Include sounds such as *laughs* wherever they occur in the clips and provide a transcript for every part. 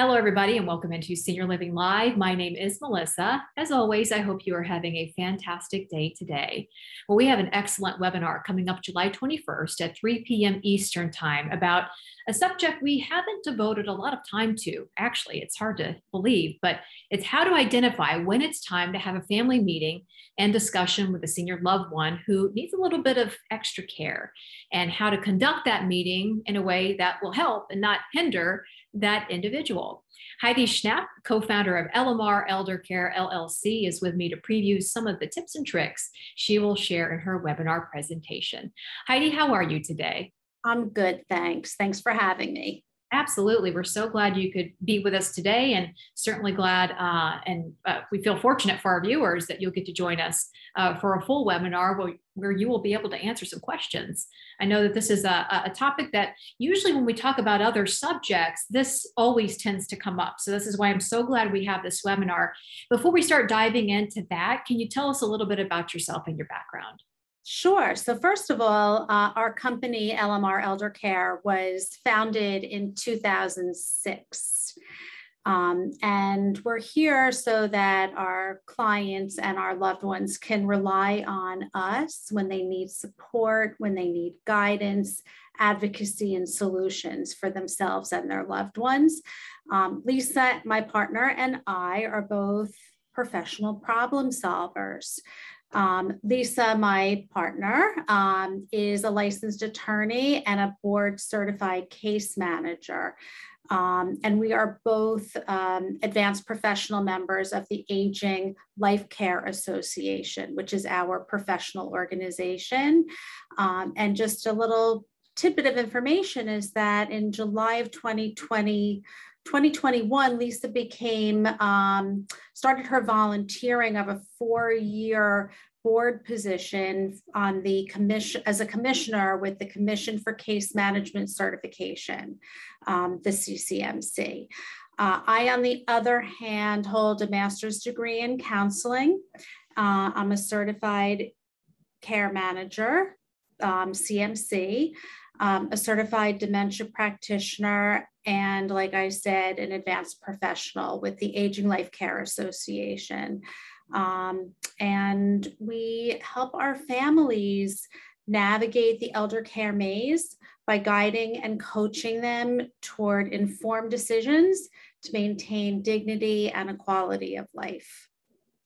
Hello, everybody, and welcome into Senior Living Live. My name is Melissa. As always, I hope you are having a fantastic day today. Well, we have an excellent webinar coming up July 21st at 3 p.m. Eastern Time about a subject we haven't devoted a lot of time to. Actually, it's hard to believe, but it's how to identify when it's time to have a family meeting and discussion with a senior loved one who needs a little bit of extra care, and how to conduct that meeting in a way that will help and not hinder that individual. Heidi Schnapp, co-founder of LMR Elder Care LLC, is with me to preview some of the tips and tricks she will share in her webinar presentation. Heidi, how are you today? I'm good, thanks. Thanks for having me. Absolutely. We're so glad you could be with us today, and certainly glad uh, and uh, we feel fortunate for our viewers that you'll get to join us uh, for a full webinar where, where you will be able to answer some questions. I know that this is a, a topic that usually when we talk about other subjects, this always tends to come up. So, this is why I'm so glad we have this webinar. Before we start diving into that, can you tell us a little bit about yourself and your background? Sure. So, first of all, uh, our company, LMR Elder Care, was founded in 2006. Um, and we're here so that our clients and our loved ones can rely on us when they need support, when they need guidance, advocacy, and solutions for themselves and their loved ones. Um, Lisa, my partner, and I are both professional problem solvers. Um, Lisa, my partner, um, is a licensed attorney and a board certified case manager. Um, and we are both um, advanced professional members of the Aging Life Care Association, which is our professional organization. Um, and just a little tidbit of information is that in July of 2020, 2021, Lisa became, um, started her volunteering of a four year board position on the commission as a commissioner with the Commission for Case Management Certification, um, the CCMC. Uh, I, on the other hand, hold a master's degree in counseling. Uh, I'm a certified care manager, um, CMC, um, a certified dementia practitioner, and like I said, an advanced professional with the Aging Life Care Association. Um, and we help our families navigate the elder care maze by guiding and coaching them toward informed decisions to maintain dignity and a quality of life.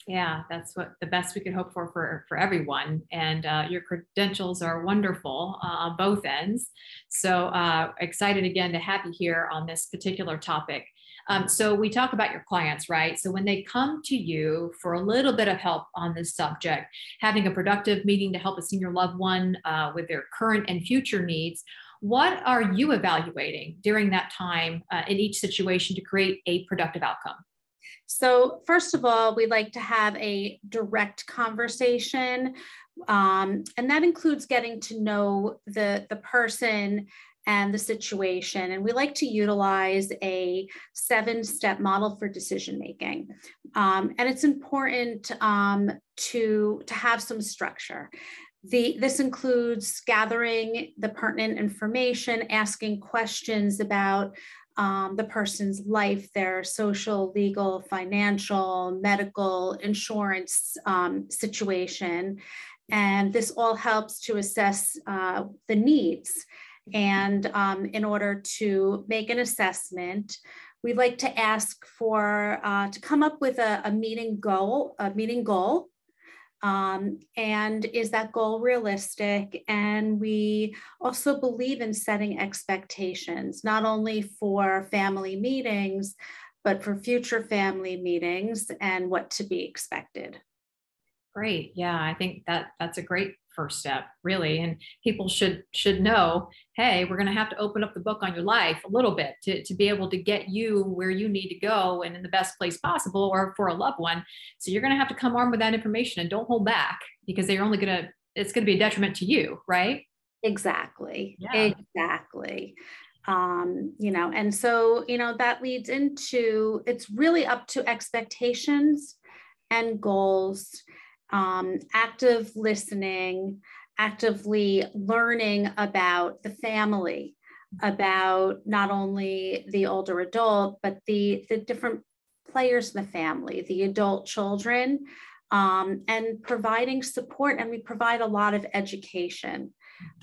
Yeah, that's what the best we could hope for for, for everyone. And uh, your credentials are wonderful uh, on both ends. So uh, excited again to have you here on this particular topic. Um, so we talk about your clients, right? So when they come to you for a little bit of help on this subject, having a productive meeting to help a senior loved one uh, with their current and future needs, what are you evaluating during that time uh, in each situation to create a productive outcome? So, first of all, we like to have a direct conversation, um, and that includes getting to know the, the person and the situation. And we like to utilize a seven step model for decision making. Um, and it's important um, to, to have some structure. The, this includes gathering the pertinent information, asking questions about um, the person's life, their social, legal, financial, medical, insurance um, situation. And this all helps to assess uh, the needs. And um, in order to make an assessment, we'd like to ask for uh, to come up with a, a meeting goal, a meeting goal um, and is that goal realistic? And we also believe in setting expectations, not only for family meetings, but for future family meetings and what to be expected. Great. Yeah, I think that that's a great first step really. And people should should know hey we're going to have to open up the book on your life a little bit to, to be able to get you where you need to go and in the best place possible or for a loved one. So you're going to have to come armed with that information and don't hold back because they're only going to it's going to be a detriment to you right? Exactly. Yeah. exactly. Um, you know and so you know that leads into it's really up to expectations and goals um, active listening, actively learning about the family, about not only the older adult, but the, the different players in the family, the adult children, um, and providing support. And we provide a lot of education.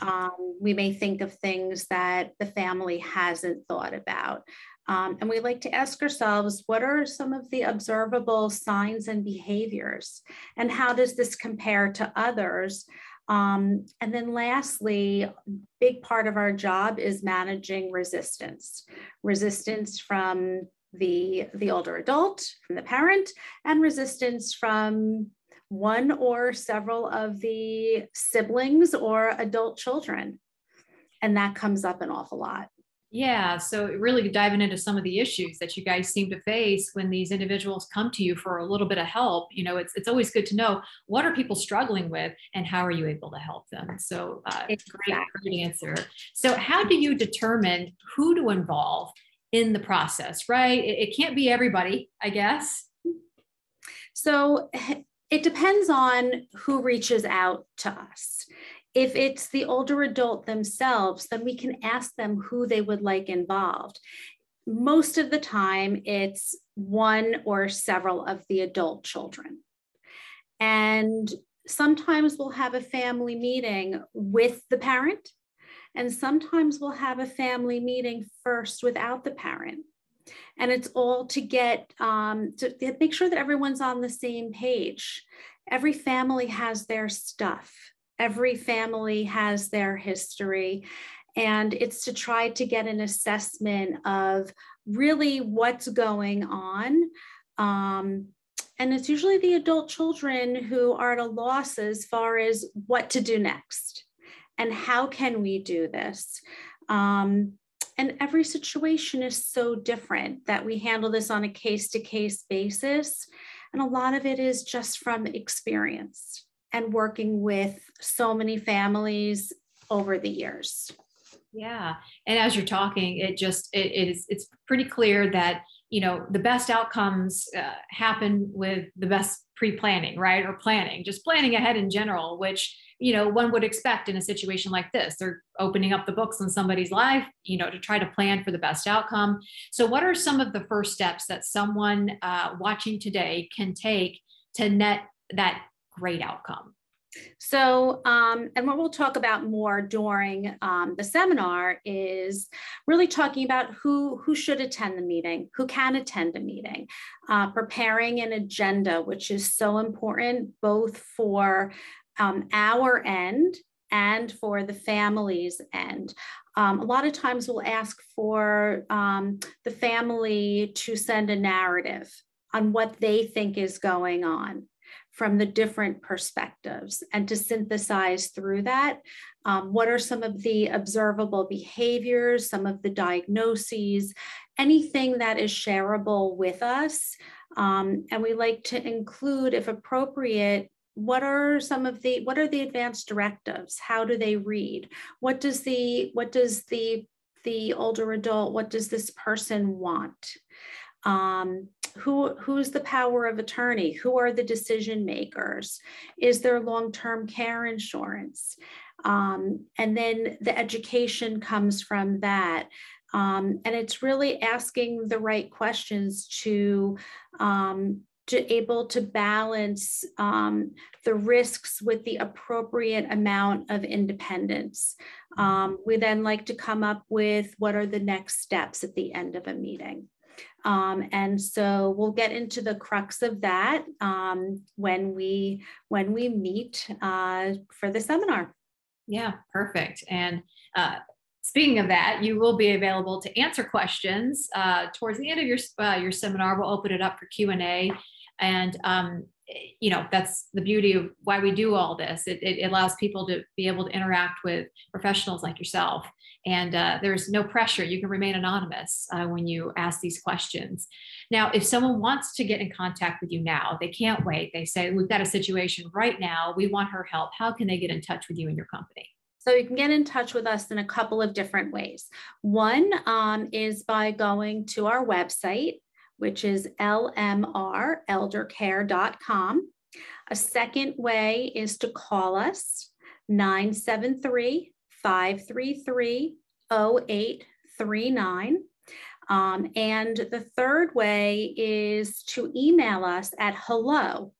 Um, we may think of things that the family hasn't thought about. Um, and we like to ask ourselves what are some of the observable signs and behaviors? And how does this compare to others? Um, and then lastly, big part of our job is managing resistance. Resistance from the, the older adult, from the parent, and resistance from one or several of the siblings or adult children. And that comes up an awful lot. Yeah, so really diving into some of the issues that you guys seem to face when these individuals come to you for a little bit of help, you know, it's it's always good to know what are people struggling with and how are you able to help them. So, uh, exactly. great, great answer. So, how do you determine who to involve in the process? Right, it, it can't be everybody, I guess. So, it depends on who reaches out to us. If it's the older adult themselves, then we can ask them who they would like involved. Most of the time, it's one or several of the adult children. And sometimes we'll have a family meeting with the parent, and sometimes we'll have a family meeting first without the parent. And it's all to get um, to make sure that everyone's on the same page. Every family has their stuff Every family has their history. And it's to try to get an assessment of really what's going on. Um, and it's usually the adult children who are at a loss as far as what to do next and how can we do this. Um, and every situation is so different that we handle this on a case to case basis. And a lot of it is just from experience and working with so many families over the years. Yeah. And as you're talking, it just, it, it is, it's pretty clear that, you know, the best outcomes uh, happen with the best pre-planning, right? Or planning, just planning ahead in general, which, you know, one would expect in a situation like this. They're opening up the books on somebody's life, you know, to try to plan for the best outcome. So what are some of the first steps that someone uh, watching today can take to net that great outcome. So, um, and what we'll talk about more during um, the seminar is really talking about who, who should attend the meeting, who can attend a meeting, uh, preparing an agenda, which is so important both for um, our end and for the family's end. Um, a lot of times we'll ask for um, the family to send a narrative on what they think is going on from the different perspectives and to synthesize through that. Um, what are some of the observable behaviors, some of the diagnoses, anything that is shareable with us? Um, and we like to include, if appropriate, what are some of the what are the advanced directives how do they read what does the what does the the older adult what does this person want um, who who's the power of attorney who are the decision makers is there long-term care insurance um, and then the education comes from that um, and it's really asking the right questions to um, to able to balance um, the risks with the appropriate amount of independence. Um, we then like to come up with what are the next steps at the end of a meeting. Um, and so we'll get into the crux of that um, when we when we meet uh, for the seminar. Yeah, perfect. And uh, speaking of that, you will be available to answer questions uh, towards the end of your uh, your seminar. We'll open it up for Q and A, and um, you know that's the beauty of why we do all this. It, it allows people to be able to interact with professionals like yourself and uh, there's no pressure. You can remain anonymous uh, when you ask these questions. Now, if someone wants to get in contact with you now, they can't wait. They say, We've got a situation right now. We want her help. How can they get in touch with you and your company? So you can get in touch with us in a couple of different ways. One um, is by going to our website, which is lmreldercare.com. A second way is to call us 973 533 0839. Um, and the third way is to email us at hello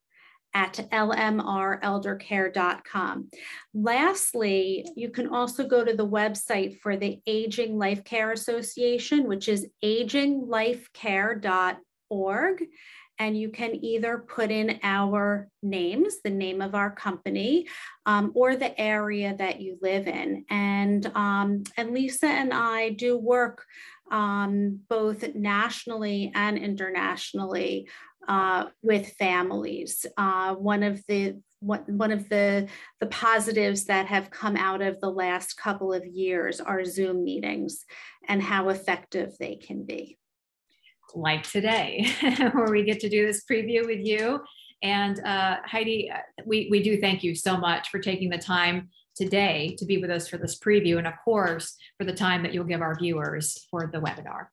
at lmreldercare.com. Lastly, you can also go to the website for the Aging Life Care Association, which is aginglifecare.org. And you can either put in our names, the name of our company, um, or the area that you live in. And, um, and Lisa and I do work um, both nationally and internationally uh, with families. Uh, one of the one, one of the the positives that have come out of the last couple of years are Zoom meetings and how effective they can be. Like today, *laughs* where we get to do this preview with you. And uh, Heidi, uh, we, we do thank you so much for taking the time today to be with us for this preview and of course for the time that you'll give our viewers for the webinar.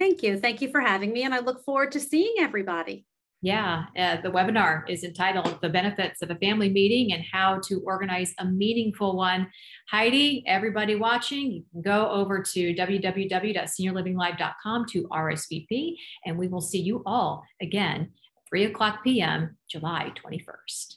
Thank you. Thank you for having me and I look forward to seeing everybody. Yeah, uh, the webinar is entitled The Benefits of a Family Meeting and How to Organize a Meaningful One. Heidi, everybody watching, you can go over to www.seniorlivinglive.com to RSVP, and we will see you all again 3 o'clock p.m., July 21st.